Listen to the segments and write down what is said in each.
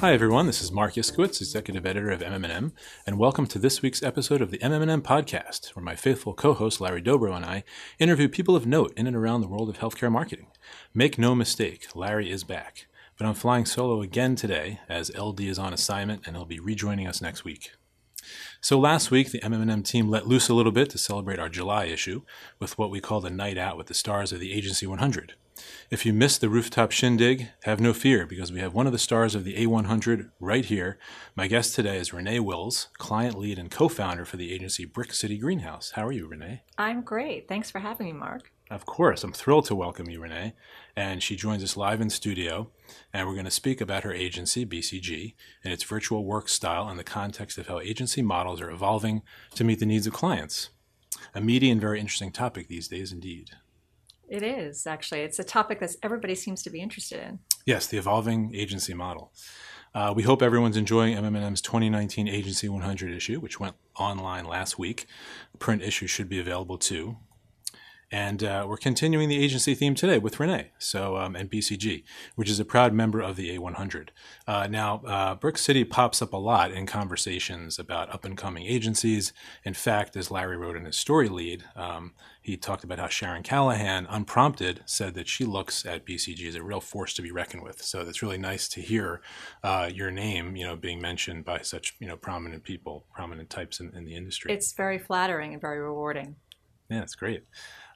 Hi everyone, this is Marc Iskowitz, executive editor of MM&M, and welcome to this week's episode of the MM&M podcast, where my faithful co-host Larry Dobrow and I interview people of note in and around the world of healthcare marketing. Make no mistake, Larry is back, but I'm flying solo again today as LD is on assignment and he'll be rejoining us next week. So last week, the MM&M team let loose a little bit to celebrate our July issue with what we called a night out with the stars of the Agency 100. If you missed the rooftop shindig, have no fear because we have one of the stars of the A100 right here. My guest today is Renee Wills, client lead and co-founder for the agency Brick City Greenhouse. How are you, Renee? I'm great. Thanks for having me, Marc. Of course, I'm thrilled to welcome you, Renee. And she joins us live in studio, and we're going to speak about her agency, BCG, and its virtual work style in the context of how agency models are evolving to meet the needs of clients. A meaty and very interesting topic these days, indeed. It is, actually. It's a topic that everybody seems to be interested in. Yes, the evolving agency model. Uh, we hope everyone's enjoying MM&M's 2019 Agency 100 issue, which went online last week. Print issue should be available too. And uh, we're continuing the agency theme today with Renee, so um, and BCG, which is a proud member of the A100. Uh, now, uh, Brick City pops up a lot in conversations about up and coming agencies. In fact, as Larry wrote in his story lead, um, he talked about how Sharon Callahan, unprompted, said that she looks at BCG as a real force to be reckoned with. So it's really nice to hear uh, your name, you know, being mentioned by such you know prominent people, prominent types in, in the industry. It's very flattering and very rewarding. Yeah, it's great.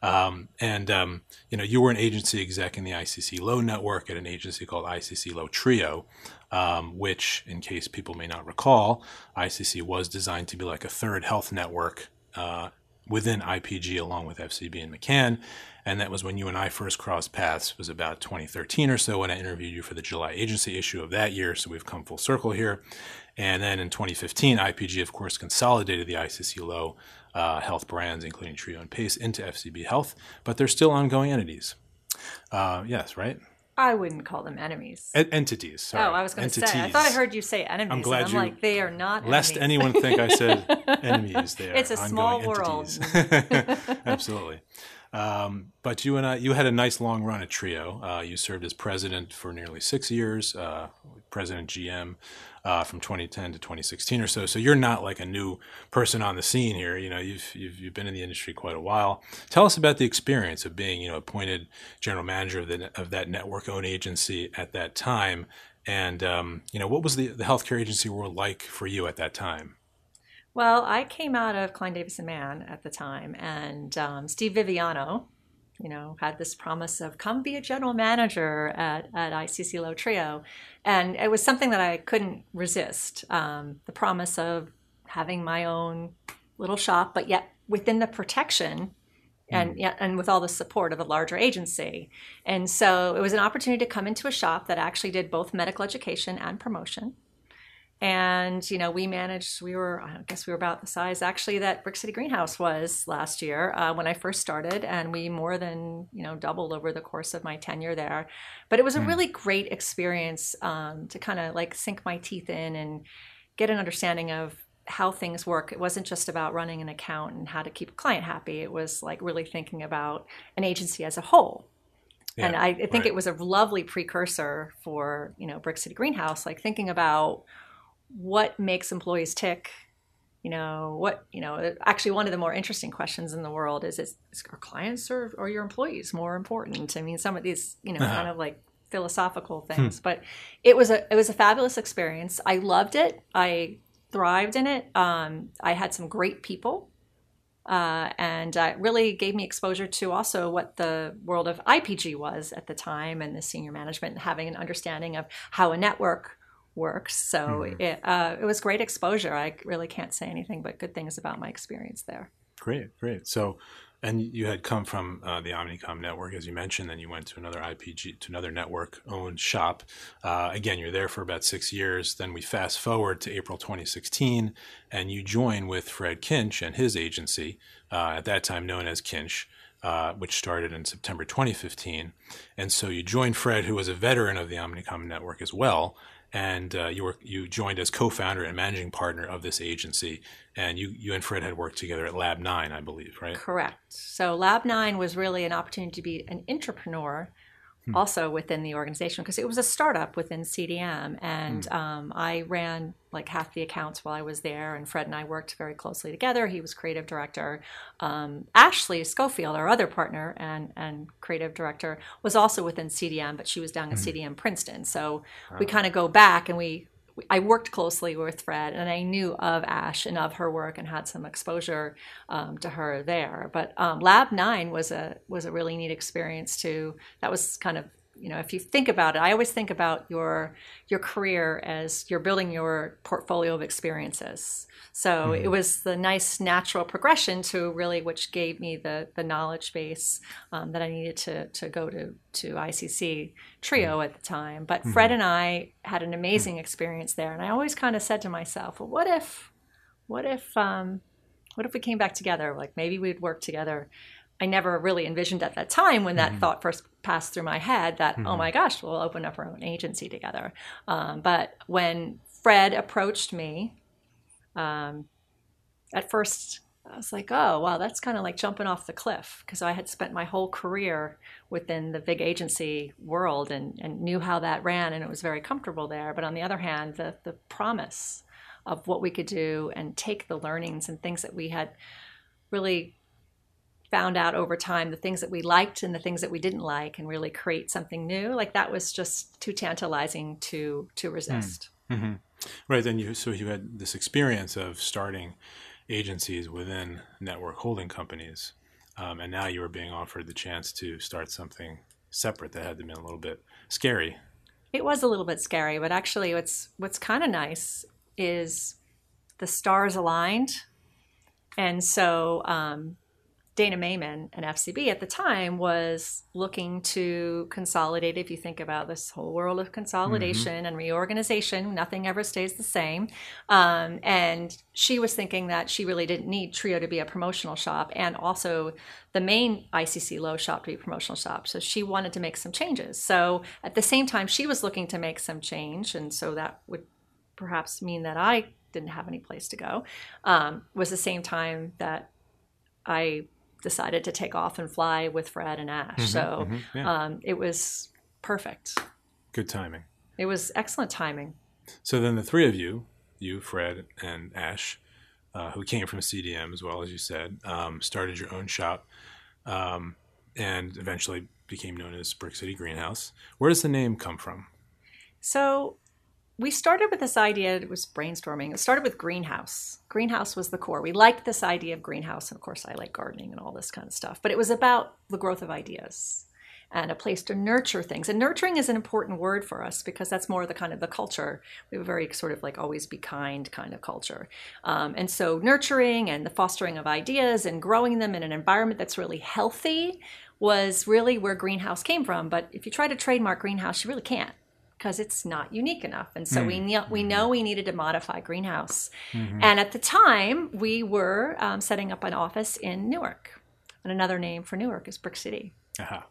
Um, and um, you know, you were an agency exec in the ICC Lowe network at an agency called ICC Lowe Trio, um, which, in case people may not recall, ICC was designed to be like a third health network uh, within IPG, along with FCB and McCann. And that was when you and I first crossed paths. It was about 2013 or so when I interviewed you for the July agency issue of that year. So we've come full circle here. And then in 2015, IPG, of course, consolidated the ICC Lowe uh, health brands, including Trio and Pace, into FCB Health, but they're still ongoing entities. Uh, yes, right? I wouldn't call them enemies. Entities. Sorry. Oh, I was going to say. I thought I heard you say enemies. I'm glad I'm you. like they are not. Lest enemies. anyone think I said enemies, There. It's a small world. Absolutely. Um, but you and I, you had a nice long run at Trio. Uh, you served as president for nearly six years, uh, president GM uh, from 2010 to 2016 or so. So you're not like a new person on the scene here. You know, you've, you've you've been in the industry quite a while. Tell us about the experience of being, you know, appointed general manager of the of that network-owned agency at that time, and um, you know, what was the the healthcare agency world like for you at that time? Well, I came out of Cline Davis and Mann at the time, and um, Steve Viviano, you know, had this promise of come be a general manager at, at ICC Lowe Trio. And it was something that I couldn't resist um, the promise of having my own little shop, but yet within the protection and yeah, and with all the support of a larger agency. And so it was an opportunity to come into a shop that actually did both medical education and promotion. And you know, we managed. We were, I guess, we were about the size actually that Brick City Greenhouse was last year uh, when I first started, and we more than you know doubled over the course of my tenure there. But it was a Mm. really great experience um, to kind of like sink my teeth in and get an understanding of how things work. It wasn't just about running an account and how to keep a client happy. It was like really thinking about an agency as a whole and I, I think right. it was a lovely precursor for you know Brick City Greenhouse, like thinking about what makes employees tick. You know what you know. Actually, one of the more interesting questions in the world is: Is, is our clients or, or your employees more important? I mean, some of these you know Uh-huh. kind of like philosophical things, but it was a it was a fabulous experience. I loved it. I thrived in it. Um, I had some great people uh, and uh, it really gave me exposure to also what the world of IPG was at the time and the senior management and having an understanding of how a network works. So Mhm. it, uh, it was great exposure. I really can't say anything but good things about my experience there. Great, great. So, and you had come from uh, the Omnicom network, as you mentioned, then you went to another IPG, to another network-owned shop. Uh, again, you're there for about six years. Then we fast forward to April 2016, and you join with Fred Kinch and his agency, uh, at that time known as Kinch. Uh, which started in September 2015, and so you joined Fred, who was a veteran of the Omnicom network as well, and uh, you were you joined as co-founder and managing partner of this agency. And you you and Fred had worked together at Lab Nine, I believe, right? Correct. So Lab 9 was really an opportunity to be an entrepreneur hmm. also within the organization because it was a startup within CDM, and hmm. um, I ran like half the accounts while I was there, and Fred and I worked very closely together. He was creative director. Um, Ashley Schofield, our other partner and and creative director, was also within CDM, but she was down at hmm. CDM Princeton. So we kind of go back and we I worked closely with Fred, and I knew of Ash and of her work, and had some exposure um, to her there. But um, Lab Nine was a was a really neat experience too. That was kind of you know if you think about it i always think about your your career as you're building your portfolio of experiences so mm-hmm. it was the nice natural progression to really which gave me the the knowledge base um, that i needed to to go to to icc trio mm-hmm. at the time but mm-hmm. fred and i had an amazing experience there and i always kind of said to myself well what if what if um, what if we came back together like maybe we'd work together I never really envisioned at that time when that mm-hmm. thought first passed through my head that, oh mm-hmm. oh my gosh, we'll open up our own agency together. Um, but when Fred approached me, um, at first I was like, oh, wow, that's kind of like jumping off the cliff because I had spent my whole career within the big agency world and, and knew how that ran and it was very comfortable there. But on the other hand, the, the promise of what we could do and take the learnings and things that we had really found out over time the things that we liked and the things that we didn't like and really create something new like that was just too tantalizing to to resist mm. mm-hmm. right then you so you had this experience of starting agencies within network holding companies um, and now you were being offered the chance to start something separate that had to be a little bit scary it was a little bit scary but actually what's what's kind of nice is the stars aligned and so um, Dana Maiman and FCB at the time was looking to consolidate. If you think about this whole world of consolidation mm-hmm. and reorganization, nothing ever stays the same. Um, and she was thinking that she really didn't need Trio to be a promotional shop and also the main ICC Lowe shop to be a promotional shop. So she wanted to make some changes. So at the same time, she was looking to make some change. And so that would perhaps mean that I didn't have any place to go. Um, was the same time that I decided to take off and fly with Fred and Ash. Mm-hmm, so mm-hmm, yeah. um, it was perfect. Good timing. It was excellent timing. So then the three of you, you, Fred, and Ash, uh, who came from CDM as well as you said, um, started your own shop, um, and eventually became known as Brick City Greenhouse. Where does the name come from? So we started with this idea, it was brainstorming. It started with greenhouse. Greenhouse was the core. We liked this idea of greenhouse. And of course, I like gardening and all this kind of stuff. But it was about the growth of ideas and a place to nurture things. And nurturing is an important word for us because that's more the kind of the culture. We have a very sort of like always be kind kind of culture. Um, and so nurturing and the fostering of ideas and growing them in an environment that's really healthy was really where greenhouse came from. But if you try to trademark greenhouse, you really can't because it's not unique enough. And so mm. we, kn- we know we needed to modify Greenhouse. Mm-hmm. And at the time, we were um, setting up an office in Newark. And another name for Newark is Brick City. Uh-huh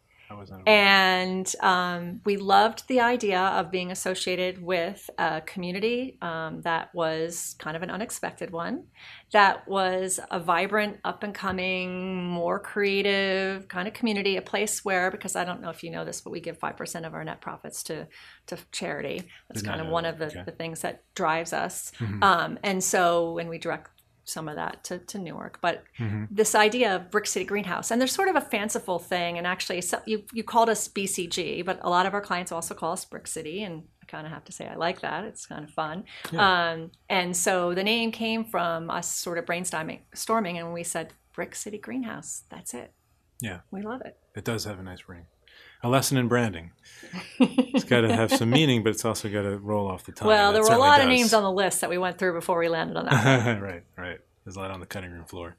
and um, we loved the idea of being associated with a community um, that was kind of an unexpected one, that was a vibrant, up and coming, more creative kind of community, a place where, because I don't know if you know this, but we give 5% of our net profits to, to charity. That's kind of one of the, okay. the things that drives us. Mm-hmm. Um, and so when we direct some of that to, to Newark. But mm-hmm. this idea of Brick City Greenhouse, and there's sort of a fanciful thing. And actually, so you, you called us BCG, but a lot of our clients also call us Brick City. And I kind of have to say I like that. It's kind of fun. Yeah. Um, and so the name came from us sort of brainstorming, storming, and we said Brick City Greenhouse. That's it. Yeah. We love it. It does have a nice ring a lesson in branding. it's got to have some meaning, but it's also got to roll off the tongue. Well, there were a lot does. of names on the list that we went through before we landed on that. right, right. There's a lot on the cutting room floor.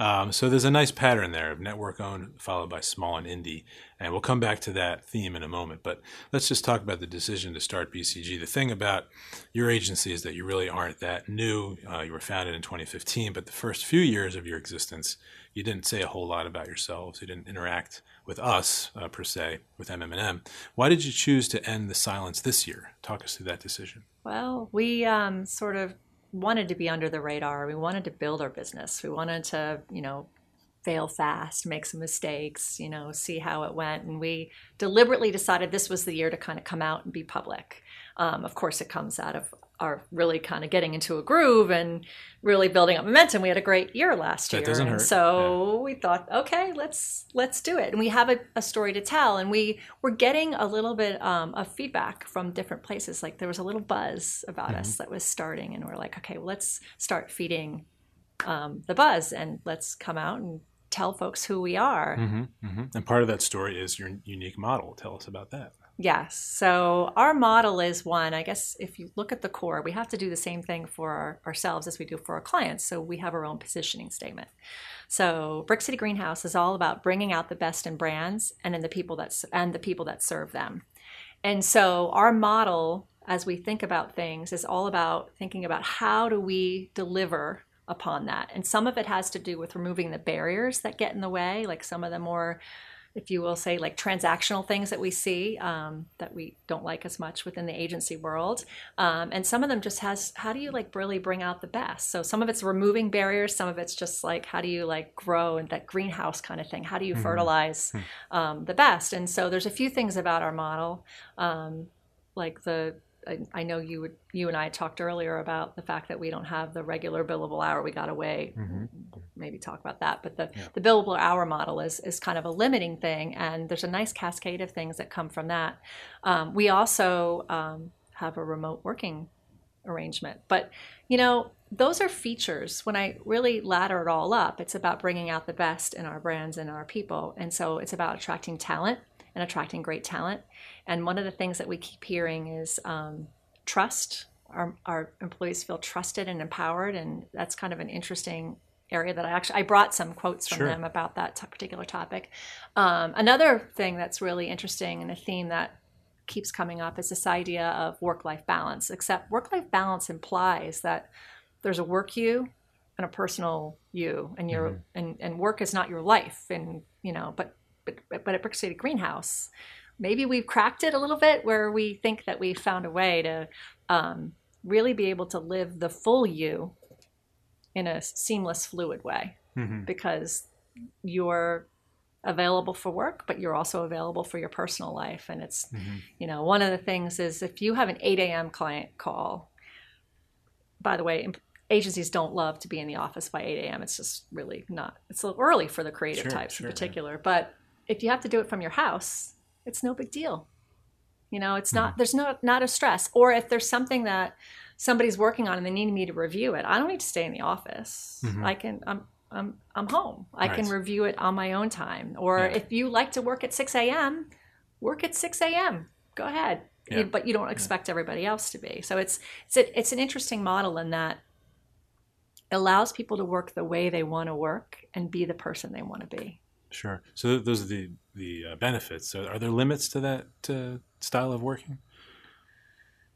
Um, so there's a nice pattern there of network owned followed by small and indie. And we'll come back to that theme in a moment. But let's just talk about the decision to start BCG. The thing about your agency is that you really aren't that new. Uh, you were founded in 2015, but the first few years of your existence, you didn't say a whole lot about yourselves. You didn't interact with us uh, per se, with MM&M. Why did you choose to end the silence this year? Talk us through that decision. Well, we um, sort of wanted to be under the radar. We wanted to build our business. We wanted to, you know, fail fast, make some mistakes, you know, see how it went. And we deliberately decided this was the year to kind of come out and be public. Um, of course, it comes out of our really kind of getting into a groove and really building up momentum. We had a great year last That year, doesn't hurt. so we thought, okay, let's let's do it. And we have a, a story to tell, and we were getting a little bit um, of feedback from different places. Like there was a little buzz about Mm-hmm. us that was starting, and we're like, okay, well, let's start feeding um, the buzz, and let's come out and tell folks who we are. hmm hmm And part of that story is your unique model. Tell us about that. Yes. So our model is one, I guess if you look at the core, we have to do the same thing for our, ourselves as we do for our clients. So we have our own positioning statement. So Brick City Greenhouse is all about bringing out the best in brands and in the people that and the people that serve them. And so our model as we think about things is all about thinking about how do we deliver upon that. And some of it has to do with removing the barriers that get in the way, like some of the more if you will say like transactional things that we see um, that we don't like as much within the agency world. Um, and some of them just has how do you like really bring out the best? So some of it's removing barriers some of it's just like how do you like grow and that greenhouse kind of thing? How do you fertilize um, the best? And so there's a few things about our model um, like the I, I know you would you and I talked earlier about the fact that we don't have the regular billable hour. We got away Mhm. maybe talk about that. But the, Yeah. the billable hour model is is kind of a limiting thing, and there's a nice cascade of things that come from that. Um, we also um, have a remote working arrangement, but you know those are features. When I really ladder it all up, it's about bringing out the best in our brands and our people, and so it's about attracting talent and attracting great talent. And one of the things that we keep hearing is um, trust. Our, our employees feel trusted and empowered, and that's kind of an interesting area that I actually I brought some quotes from Sure. them about that t- particular topic. Um, another thing that's really interesting and a theme that keeps coming up is this idea of work-life balance. Except work-life balance implies that there's a work you and a personal you, and your Mhm. and and work is not your life, and you know, but but but at Brick City Greenhouse, maybe we've cracked it a little bit where we think that we found a way to um, really be able to live the full you in a seamless, fluid way Mhm. because you're available for work, but you're also available for your personal life. And it's, Mhm. you know, one of the things is if you have an 8 a.m. client call, by the way, agencies don't love to be in the office by 8 a.m. It's just really not, it's a little early for the creative Sure, types sure, in yeah. particular. But if you have to do it from your house, it's no big deal. You know, it's not, there's no, not a stress. Or if there's something that somebody's working on and they need me to review it, I don't need to stay in the office. Mhm. I can, I'm, I'm, I'm home. I can review it on my own time. Or Yeah. if you like to work at 6 a.m., work at 6 a.m. Go ahead. Yeah. You- but you don't expect everybody else to be. So it's, it's, a, it's an interesting model in that it allows people to work the way they want to work and be the person they want to be. Sure. So those are the the uh, benefits. So are there limits to that uh, style of working?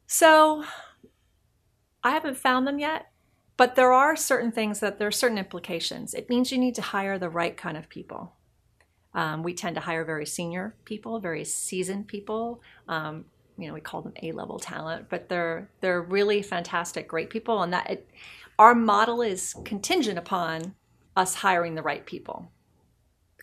So I haven't found them yet, but there are certain things that there are certain implications. It means you need to hire the right kind of people. Um, we tend to hire very senior people, very seasoned people. Um, you know, we call them A-level talent, but they're they're really fantastic, great people, and that it, our model is contingent upon us hiring the right people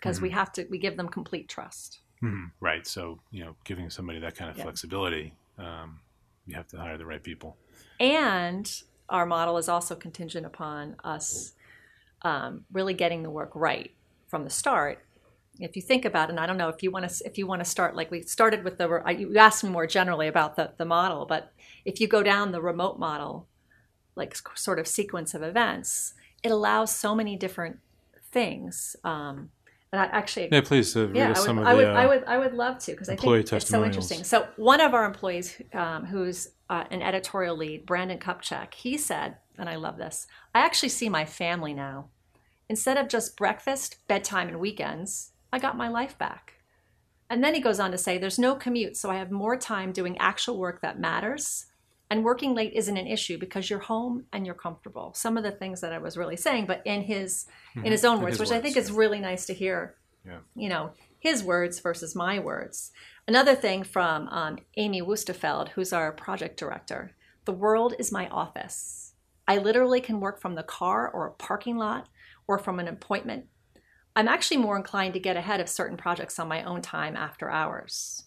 because we have to we give them complete trust. Mhm. Right. So you know, giving somebody that kind of Yeah. flexibility, um, you have to hire the right people. And our model is also contingent upon us um, really getting the work right from the start. If you think about it, and I don't know if you want to, if you want to start like we started with the, you asked me more generally about the, the model, but if you go down the remote model, like sort of sequence of events, it allows so many different things. Um, and I actually, Yeah, please uh, read yeah, I would, some of I the. would, uh, I would, I would love to because I employee think it's so interesting. So one of our employees, um, who's uh, an editorial lead, Brandon Kupchak, he said, and I love this. I actually see my family now. Instead of just breakfast, bedtime, and weekends, I got my life back. And then he goes on to say, there's no commute, so I have more time doing actual work that matters. And working late isn't an issue because you're home and you're comfortable. Some of the things that I was really saying, but in his in his own In words, his which I think words, is really nice to hear. Yeah. You know, his words versus my words. Another thing from um, Amy Wustefeld, who's our project director. The world is my office. I literally can work from the car or a parking lot or from an appointment. I'm actually more inclined to get ahead of certain projects on my own time after hours.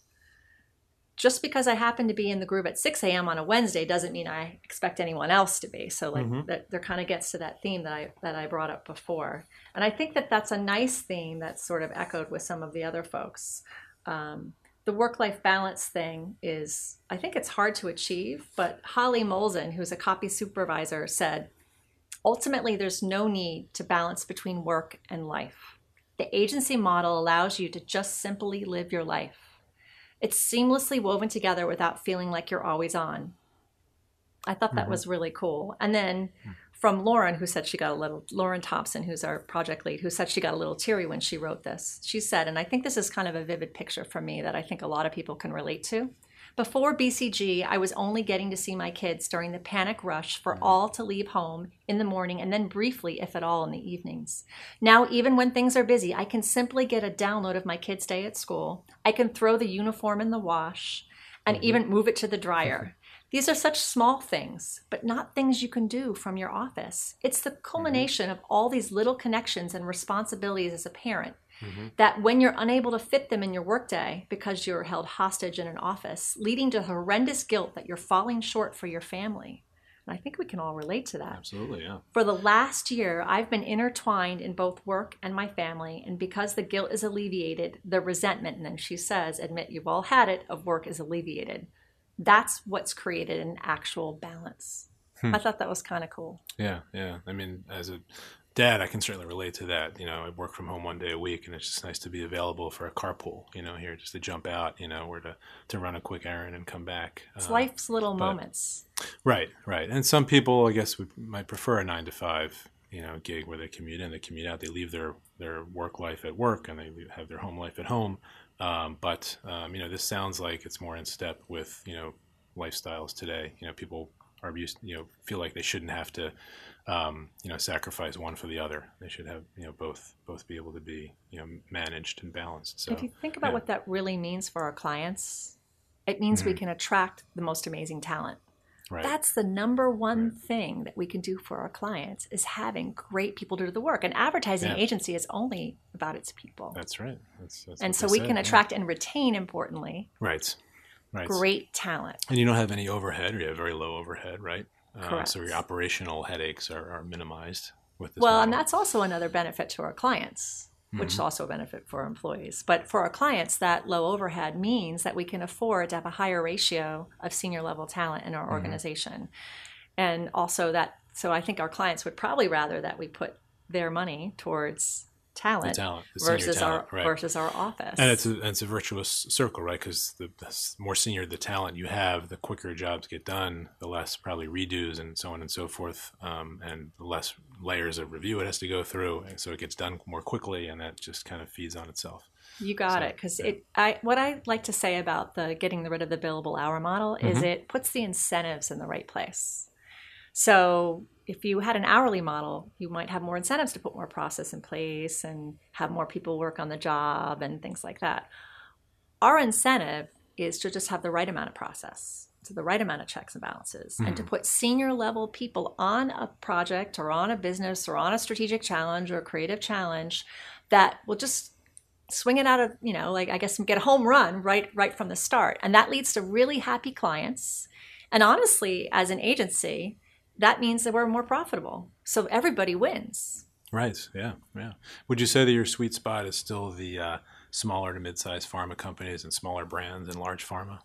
Just because I happen to be in the groove at 6 a.m. on a Wednesday doesn't mean I expect anyone else to be. So like Mhm. that, there kind of gets to that theme that I that I brought up before, and I think that that's a nice theme that's sort of echoed with some of the other folks. Um, the work-life balance thing is, I think it's hard to achieve, but Holly Molzen, who's a copy supervisor, said ultimately there's no need to balance between work and life. The agency model allows you to just simply live your life. It's seamlessly woven together without feeling like you're always on. I thought that Mhm. was really cool. And then from Lauren, who said she got a little, Lauren Thompson, who's our project lead, who said she got a little teary when she wrote this. She said, and I think this is kind of a vivid picture for me that I think a lot of people can relate to. Before BCG, I was only getting to see my kids during the panic rush for mm-hmm. all to leave home in the morning and then briefly, if at all, in the evenings. Now, even when things are busy, I can simply get a download of my kid's day at school. I can throw the uniform in the wash and mm-hmm. even move it to the dryer. These are such small things, but not things you can do from your office. It's the culmination of all these little connections and responsibilities as a parent Mhm. that when you're unable to fit them in your workday because you're held hostage in an office, leading to horrendous guilt that you're falling short for your family. And I think we can all relate to that. Absolutely, yeah. For the last year, I've been intertwined in both work and my family, and because the guilt is alleviated, the resentment, and then she says, admit you've all had it, of work is alleviated. That's what's created an actual balance. Hmm. I thought that was kind of cool. Yeah, yeah. I mean, as a dad, I can certainly relate to that. You know, I work from home one day a week, and it's just nice to be available for a carpool. You know, here just to jump out. You know, or to to run a quick errand and come back. It's Uh, life's little but- moments. Right, right. And some people, I guess, would, might prefer a nine to five, you know, gig where they commute in, they commute out, they leave their their work life at work, and they have their home life at home. Um, but um, you know, this sounds like it's more in step with you know lifestyles today. You know, people are used, you know, feel like they shouldn't have to, um, you know, sacrifice one for the other. They should have, you know, both both be able to be, you know, managed and balanced. So if you think about yeah. what that really means for our clients, it means we Mhm. can attract the most amazing talent. Right, That's the number one Right. thing that we can do for our clients is having great people do the work. An advertising Yeah. agency is only about its people. that's right. That's, that's and so we said, can yeah. attract and retain, importantly, right, right. great talent. And you don't have any overhead, or you have very low overhead, right? Uh, so your operational headaches are, are minimized with this. Well, and that's also another benefit to our clients, which is Mhm. also a benefit for employees. But for our clients, that low overhead means that we can afford to have a higher ratio of senior level talent in our Mhm. organization. And also that, so I think our clients would probably rather that we put their money towards talent, talent, versus talent, our right? versus our office. and it's a and it's a virtuous circle, right? Because the, the more senior the talent you have, the quicker jobs get done, the less probably redos and so on and so forth, um, and the less layers of review it has to go through, and so it gets done more quickly, and that just kind of feeds on itself. You got So, it. Because yeah. it, I, what I like to say about the getting rid of the billable hour model is Mhm. it puts the incentives in the right place. So if you had an hourly model, you might have more incentives to put more process in place and have more people work on the job and things like that. Our incentive is to just have the right amount of process, to the right amount of checks and balances, and to mm-hmm. put senior level people on a project or on a business or on a strategic challenge or a creative challenge that will just swing it out of you know like i guess get a home run right right from the start. And that leads to really happy clients. And honestly as an agency that means that we're more profitable so everybody wins Right. Yeah. Yeah. Would you say that your sweet spot is still the uh, smaller to mid-sized pharma companies and smaller brands and large pharma?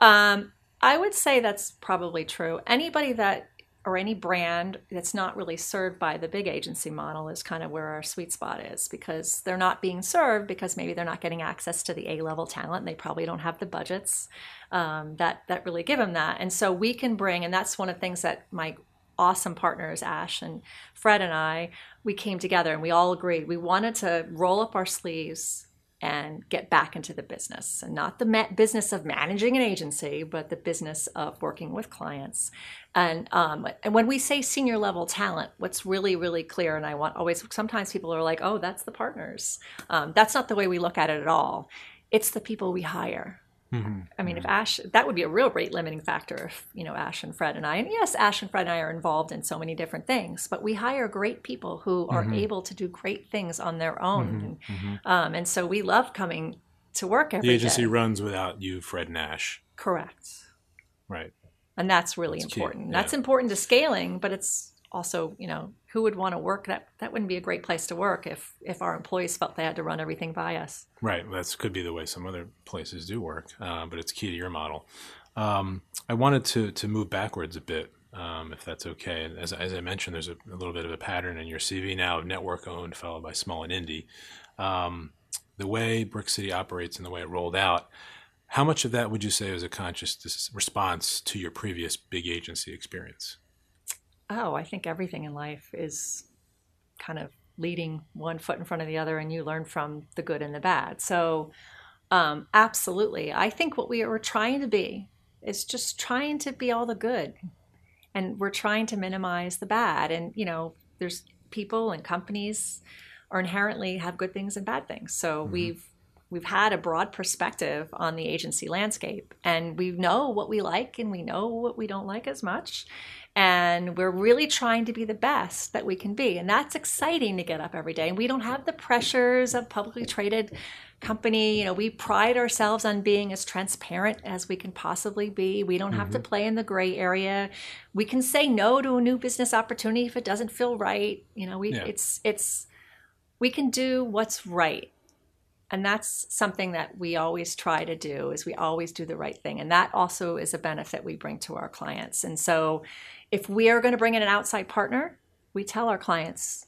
um, i would say that's probably true anybody that or any brand that's not really served by the big agency model is kind of where our sweet spot is because they're not being served because maybe they're not getting access to the A level talent and they probably don't have the budgets um, that that really give them that. And so we can bring, and that's one of the things that my awesome partners Ash and Fred and I. We came together and we all agreed. We wanted to roll up our sleeves and get back into the business. And not the ma- business of managing an agency but the business of working with clients. And um, and when we say senior level talent what's really really clear and i want always sometimes people are like oh that's the partners. Um, that's not the way we look at it at all. It's the people we hire Mm-hmm. I mean, if mm-hmm. Ash, that would be a real rate limiting factor if, you know, Ash and Fred and I, and yes, Ash and Fred and I are involved in so many different things, but we hire great people who are mm-hmm. able to do great things on their own. And, um, and so we love coming to work every The day. agency runs without you, Fred Nash. Correct. Right. And that's really That's important. yeah. That's important to scaling, but it's also, you know, who would want to work that that wouldn't be a great place to work if if our employees felt they had to run everything by us. Right. That could be the way some other places do work, uh, but it's key to your model. Um, I wanted to to move backwards a bit, um, if that's okay. And As, as I mentioned, there's a, a little bit of a pattern in your CV now of network owned, followed by small and indie. Um, the way Brick City operates and the way it rolled out, how much of that would you say was a conscious response to your previous big agency experience? Oh, I think everything in life is kind of leading one foot in front of the other, and you learn from the good and the bad. So, um, absolutely. I think what we are trying to be is just trying to be all the good, and we're trying to minimize the bad. And, you know, there's people and companies are inherently have good things and bad things. So we've we've had a broad perspective on the agency landscape and we know what we like and we know what we don't like as much and we're really trying to be the best that we can be and that's exciting to get up every day. And we don't have the pressures of publicly traded company you know we pride ourselves on being as transparent as we can possibly be. We don't have to mm-hmm. play in the gray area. We can say no to a new business opportunity if it doesn't feel right. You know we Yeah. it's it's we can do what's right and that's something that we always try to do is we always do the right thing. And that also is a benefit we bring to our clients. And so if we are going to bring in an outside partner we tell our clients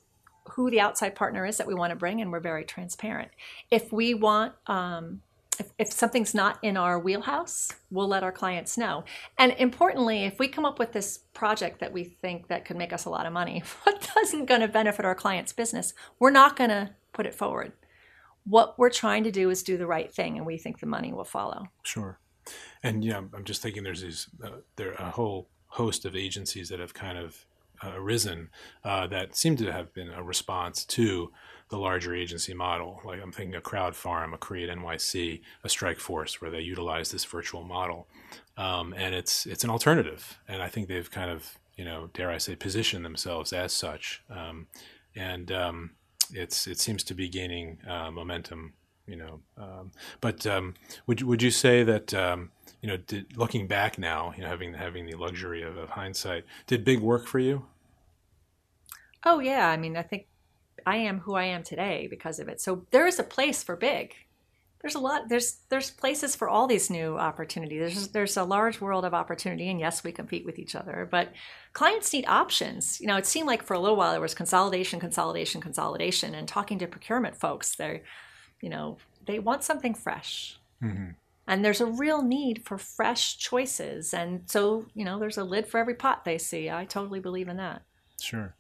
who the outside partner is that we want to bring and we're very transparent. If we want um, if, if something's not in our wheelhouse we'll let our clients know. And importantly if we come up with this project that we think that could make us a lot of money what doesn't going to benefit our client's business? We're not going to put it forward what we're trying to do is do the right thing and we think the money will follow Sure. And yeah, I'm just thinking there's these uh, there a whole host of agencies that have kind of uh, arisen uh, that seem to have been a response to the larger agency model. Like I'm thinking a Crowd Farm, a Create NYC, a Strike Force, where they utilize this virtual model, um, and it's it's an alternative. And I think they've kind of you know dare I say positioned themselves as such, um, and um, it's it seems to be gaining uh, momentum. You know, um, but um, would would you say that um, you know, did, looking back now, you know, having having the luxury of, of hindsight, did big work for you? oh yeah i mean i think i am who i am today because of it so there is a place for big there's a lot there's there's places for all these new opportunities. There's there's a large world of opportunity and yes we compete with each other but clients need options. You know it seemed like for a little while there was consolidation consolidation consolidation and talking to procurement folks they you know they want something fresh. Mm-hmm. and there's a real need for fresh choices and so you know there's a lid for every pot they see. I totally believe in that. Sure.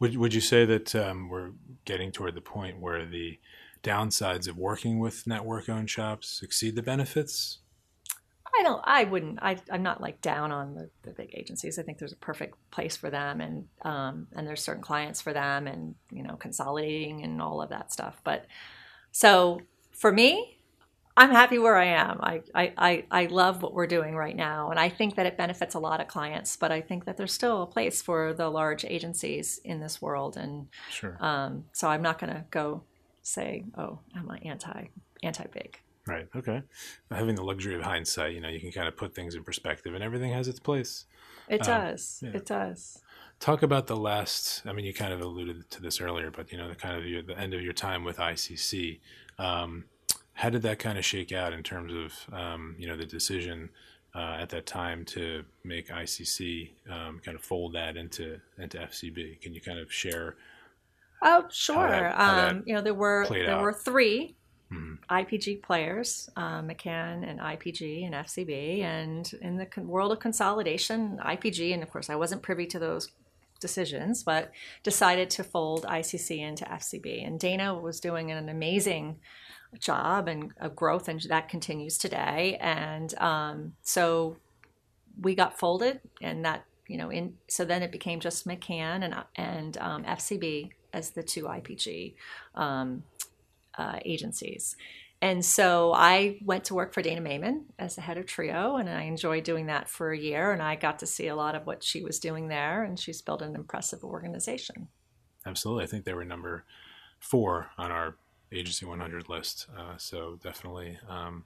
Would would you say that um, we're getting toward the point where the downsides of working with network-owned shops exceed the benefits? I don't. I wouldn't. I, I'm not like down on the, the big agencies. I think there's a perfect place for them, and um, and there's certain clients for them, and you know, consolidating and all of that stuff. But so for me, I'm happy where I am. I, I, I, I love what we're doing right now, and I think that it benefits a lot of clients. But I think that there's still a place for the large agencies in this world, and Sure. um, so I'm not going to go say, "Oh, I'm anti anti big." Right. Okay. Having the luxury of hindsight, you know, you can kind of put things in perspective, and everything has its place. It Um, does. yeah. It does. Talk about the last. I mean, you kind of alluded to this earlier, but you know, the kind of your, the end of your time with ICC. Um, how did that kind of shake out in terms of um, you know the decision uh, at that time to make ICC um, kind of fold that into into FCB? Can you kind of share? Oh, sure. that- um, you know, there were there out. were three Mhm. IPG players, uh, McCann and IPG and FCB, and in the con- world of consolidation, IPG, and of course, I wasn't privy to those decisions, but decided to fold ICC into FCB. And Dana was doing an amazing job and growth, and that continues today. And um, so we got folded, and that you know, in so then it became just McCann and and um, FCB as the two IPG um, uh, agencies. and so I went to work for Dana Maiman as the head of Trio, and I enjoyed doing that for a year. And I got to see a lot of what she was doing there, and she's built an impressive organization. Absolutely. I think they were number four on our Agency 100 list. Uh, so definitely um,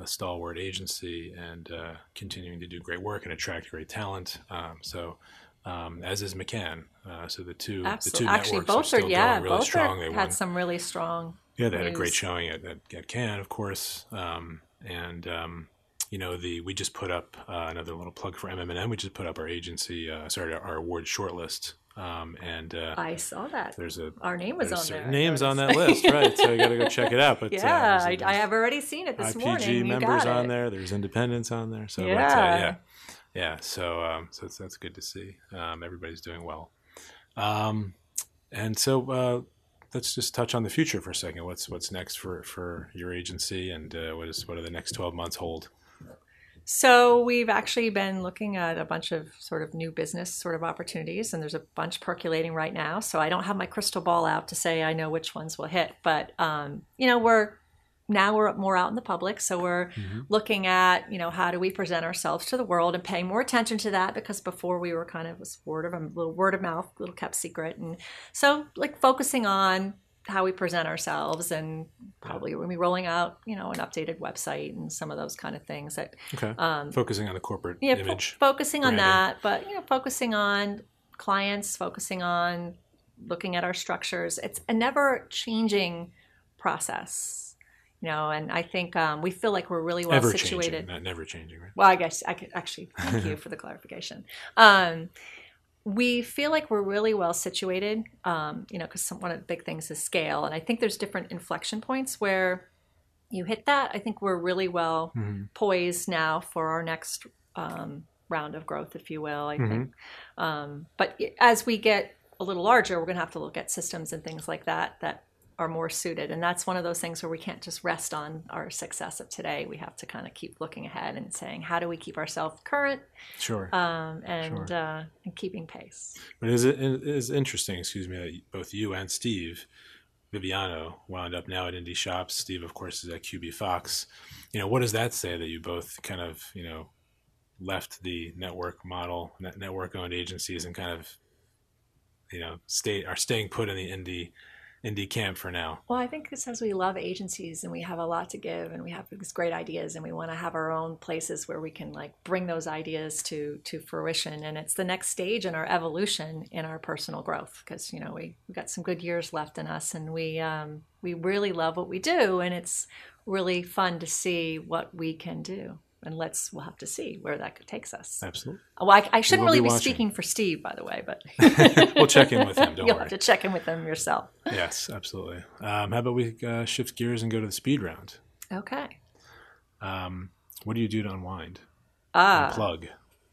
a stalwart agency and uh, continuing to do great work and attract great talent. Um, so um, as is McCann. Uh, so the two, Absolutely. the two Actually, both are are, yeah, really both strong. are, they had won. some really strong. Yeah, they had a great showing at, at, at Cannes, of course. Um, and um, you know, the we just put up uh, another little plug for MM&M. We just put up our agency, uh, sorry, our award shortlist. Um, and uh, I saw that. there's a Our name was on there. names on that list, right? So you got to go check it out. But uh, yeah, I, I have already seen it this IPG morning. You members got on there. There's independents on there. So uh, Yeah. yeah, yeah. So um, so that's good to see. Um, everybody's doing well. Um, and so uh, let's just touch on the future for a second. What's what's next for for your agency, and uh, what is what do the next 12 months hold? So we've actually been looking at a bunch of sort of new business sort of opportunities, and there's a bunch percolating right now. So I don't have my crystal ball out to say I know which ones will hit, but um, you know we're now we're more out in the public, so we're looking at you know how do we present ourselves to the world and paying more attention to that because before we were kind of was word of a little word of mouth, little kept secret, and so like focusing on how we present ourselves and probably we'll be rolling out you know an updated website and some of those kind of things that Okay, um, focusing on the corporate yeah, fo- image. focusing on that, but you know, focusing on clients, focusing on looking at our structures. It's a never changing process, you know. And I think um, we feel like we're really well Ever situated. changing, never changing, right? Well, I guess I could actually thank you for the clarification. Um, we feel like we're really well situated, um, you know, because one of the big things is scale, and I think there's different inflection points where you hit that. I think we're really well Mhm. poised now for our next um, round of growth, if you will. I think, um, but as we get a little larger, we're going to have to look at systems and things like that that are more suited. And that's one of those things where we can't just rest on our success of today. We have to kind of keep looking ahead and saying, how do we keep ourselves current Sure. um, and Sure. uh, and keeping pace. But it is, it is interesting, excuse me, that both you and Steve Viviano wound up now at Indie Shops. Steve, of course, is at QB Fox. You know, what does that say that you both kind of, you know, left the network model, network owned agencies and kind of, you know, stay are staying put in the indie indie camp for now? Well, I think as we love agencies and we have a lot to give and we have these great ideas and we want to have our own places where we can like bring those ideas to to fruition. And it's the next stage in our evolution in our personal growth because you know we we've got some good years left in us and we um, we really love what we do and it's really fun to see what we can do. And let's we'll have to see where that takes us. Absolutely. Well, I, I shouldn't will really be, watching. speaking for Steve, by the way, but We'll check in with him. Don't you'll worry. have to check in with him yourself. Yes, absolutely. Um, how about we uh, shift gears and go to the speed round? Okay. Um, what do you do to unwind? Ah. Plug.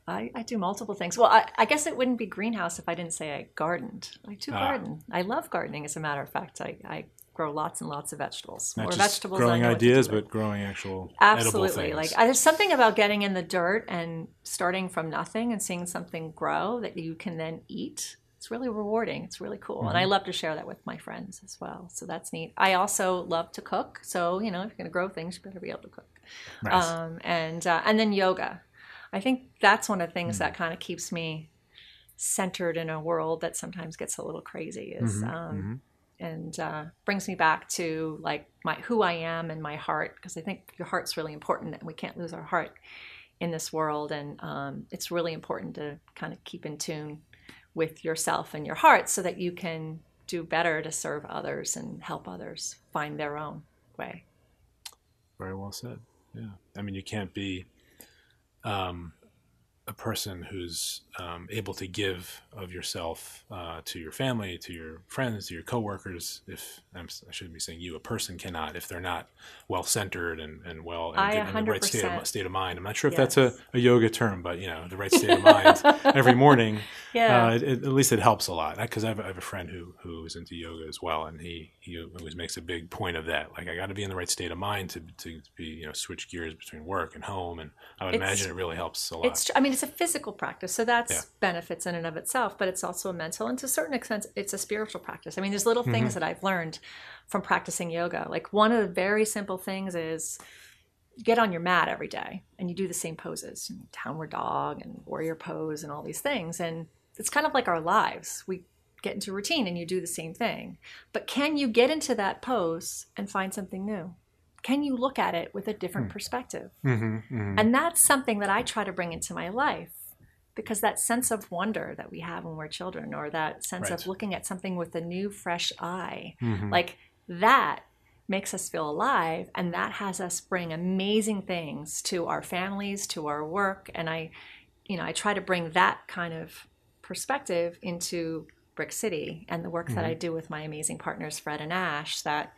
I, I do multiple things. Well, I, I guess it wouldn't be greenhouse if I didn't say I gardened. I do Ah. garden. I love gardening, as a matter of fact. I, I grow lots and lots of vegetables. Not vegetables than growing know what to ideas, but growing actual absolutely. Like I, there's something about getting in the dirt and starting from nothing and seeing something grow that you can then eat. It's really rewarding. It's really cool, and I Mm-hmm. love to share that with my friends as well. So that's neat. I also love to cook. So you know, if you're going to grow things, you better be able to cook. Nice. um, and uh, and then yoga. I think that's one of the things that kind of keeps me centered in a world that sometimes gets a little crazy. Is Mhm, um, and uh, brings me back to like my who I am and my heart because I think your heart's really important and we can't lose our heart in this world and um, it's really important to kind of keep in tune with yourself and your heart so that you can do better to serve others and help others find their own way. Very well said. Yeah. I mean, you can't be um, a person who's um, able to give of yourself uh, to your family, to your friends, to your coworkers. If I'm, I shouldn't be saying you, a person cannot if they're not well centered and, and well and in the right state of, state of mind. I'm not sure if that's a, a yoga term, but you know, the right state of mind every morning. Yeah. Uh, it, at least it helps a lot because I, have a- I have a friend who who is into yoga as well, and he he always makes a big point of that. Like I got to be in the right state of mind to to be you know switch gears between work and home, and I would It's- imagine it really helps a lot. It's. I mean, it's a physical practice, so that's Yeah. benefits in and of itself. But it's also a mental, and to a certain extent, it's a spiritual practice. I mean, there's little things mm-hmm. that I've learned from practicing yoga. Like one of the very simple things is get on your mat every day and you do the same poses, downward dog and warrior pose and all these things, and it's kind of like our lives. We get into routine and you do the same thing. But can you get into that pose and find something new? Can you look at it with a different perspective? Mm-hmm, And that's something that I try to bring into my life because that sense of wonder that we have when we're children, or that sense Right. of looking at something with a new, fresh eye, mm-hmm. like that makes us feel alive and that has us bring amazing things to our families, to our work. And I, you know, I try to bring that kind of perspective into Brick City and the work that I do with my amazing partners, Fred and Ash, that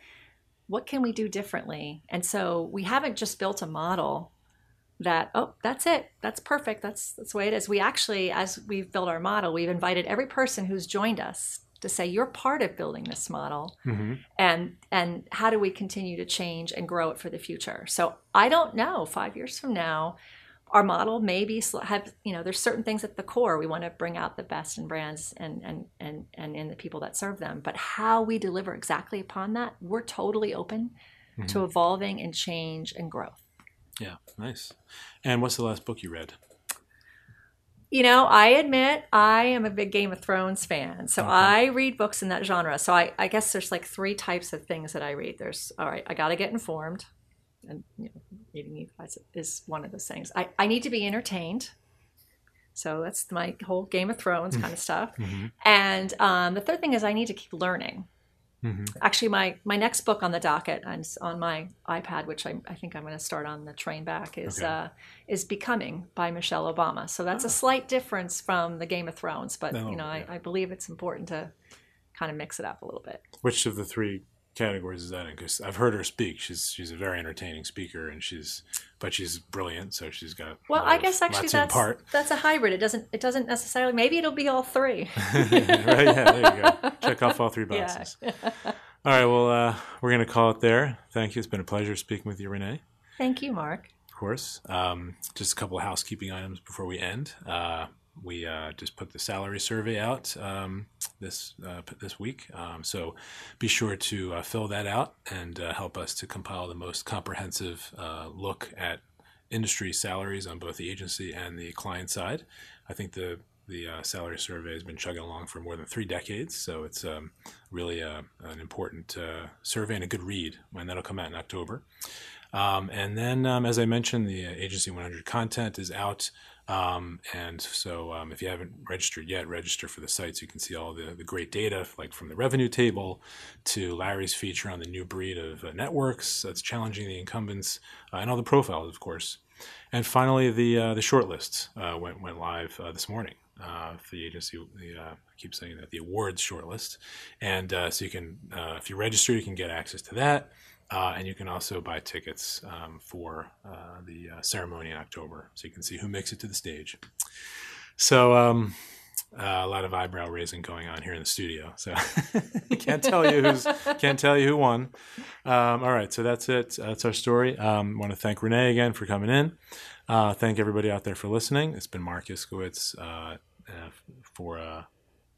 what can we do differently? And so we haven't just built a model that, oh, that's it. That's perfect. That's that's the way it is. We actually, as we've built our model, we've invited every person who's joined us to say, you're part of building this model Mm-hmm. and and how do we continue to change and grow it for the future so i don't know five years from now our model may be have you know there's certain things at the core we want to bring out the best in brands and and and and in the people that serve them but how we deliver exactly upon that we're totally open mm-hmm. to evolving and change and growth Yeah, nice. And what's the last book you read? You know, I admit I am a big Game of Thrones fan. So Okay. I read books in that genre. So I, I guess there's like three types of things that I read. There's, all right, I got to get informed. And you know, reading you guys is one of those things. I, I need to be entertained. So that's my whole Game of Thrones kind of stuff. Mhm. And um, the third thing is I need to keep learning. Mhm. Actually, my, my next book on the docket on, on my iPad, which I, I think I'm going to start on the train back, is Okay. uh, is Becoming by Michelle Obama. So that's a Ah. slight difference from the Game of Thrones, but Oh, you know, yeah. I, I believe it's important to kind of mix it up a little bit. Which of the three categories is that in? Because I've heard her speak. She's she's a very entertaining speaker, and she's but she's brilliant. So she's got. Well, I of- guess actually that's that's a hybrid. It doesn't it doesn't necessarily. Maybe it'll be all three. right? Yeah, there you go. Check off all three Yeah. boxes. All right. Well, uh, we're gonna call it there. Thank you. It's been a pleasure speaking with you, Renee. Thank you, Marc. Of course. Um, just a couple of housekeeping items before we end. Uh, we uh, just put the salary survey out um, this uh, this week, um, so be sure to uh, fill that out and uh, help us to compile the most comprehensive uh, look at industry salaries on both the agency and the client side. I think the the uh, salary survey has been chugging along for more than three decades, so it's um, really an important survey and a good read. and that'll come out in October. Um, and then, um, as I mentioned, the Agency 100 content is out. Um, and so, um, if you haven't registered yet, register for the site so you can see all the, the great data, like from the revenue table to Larry's feature on the new breed of uh, networks that's challenging the incumbents, uh, and all the profiles, of course. And finally, the uh, the shortlist uh, went went live uh, this morning. Uh, the agency, the, I keep saying that the awards shortlist, and so you can, if you register, you can get access to that. Uh, and you can also buy tickets um, for uh, the uh, ceremony in October, so you can see who makes it to the stage. So um, uh, a lot of eyebrow raising going on here in the studio. So can't tell you who's can't tell you who won. Um, all right, so that's it. That's our story. Um, want to thank Renee again for coming in. Uh, thank everybody out there for listening. It's been Marc Iskowitz uh, for.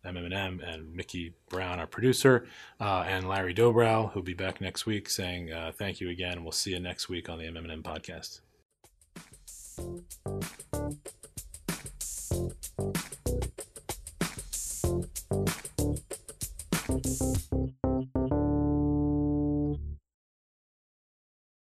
Mmm and Mickey Brown, our producer, uh, and Larry Dobrow, who'll be back next week, saying uh, thank you again. We'll see you next week on the M&M podcast.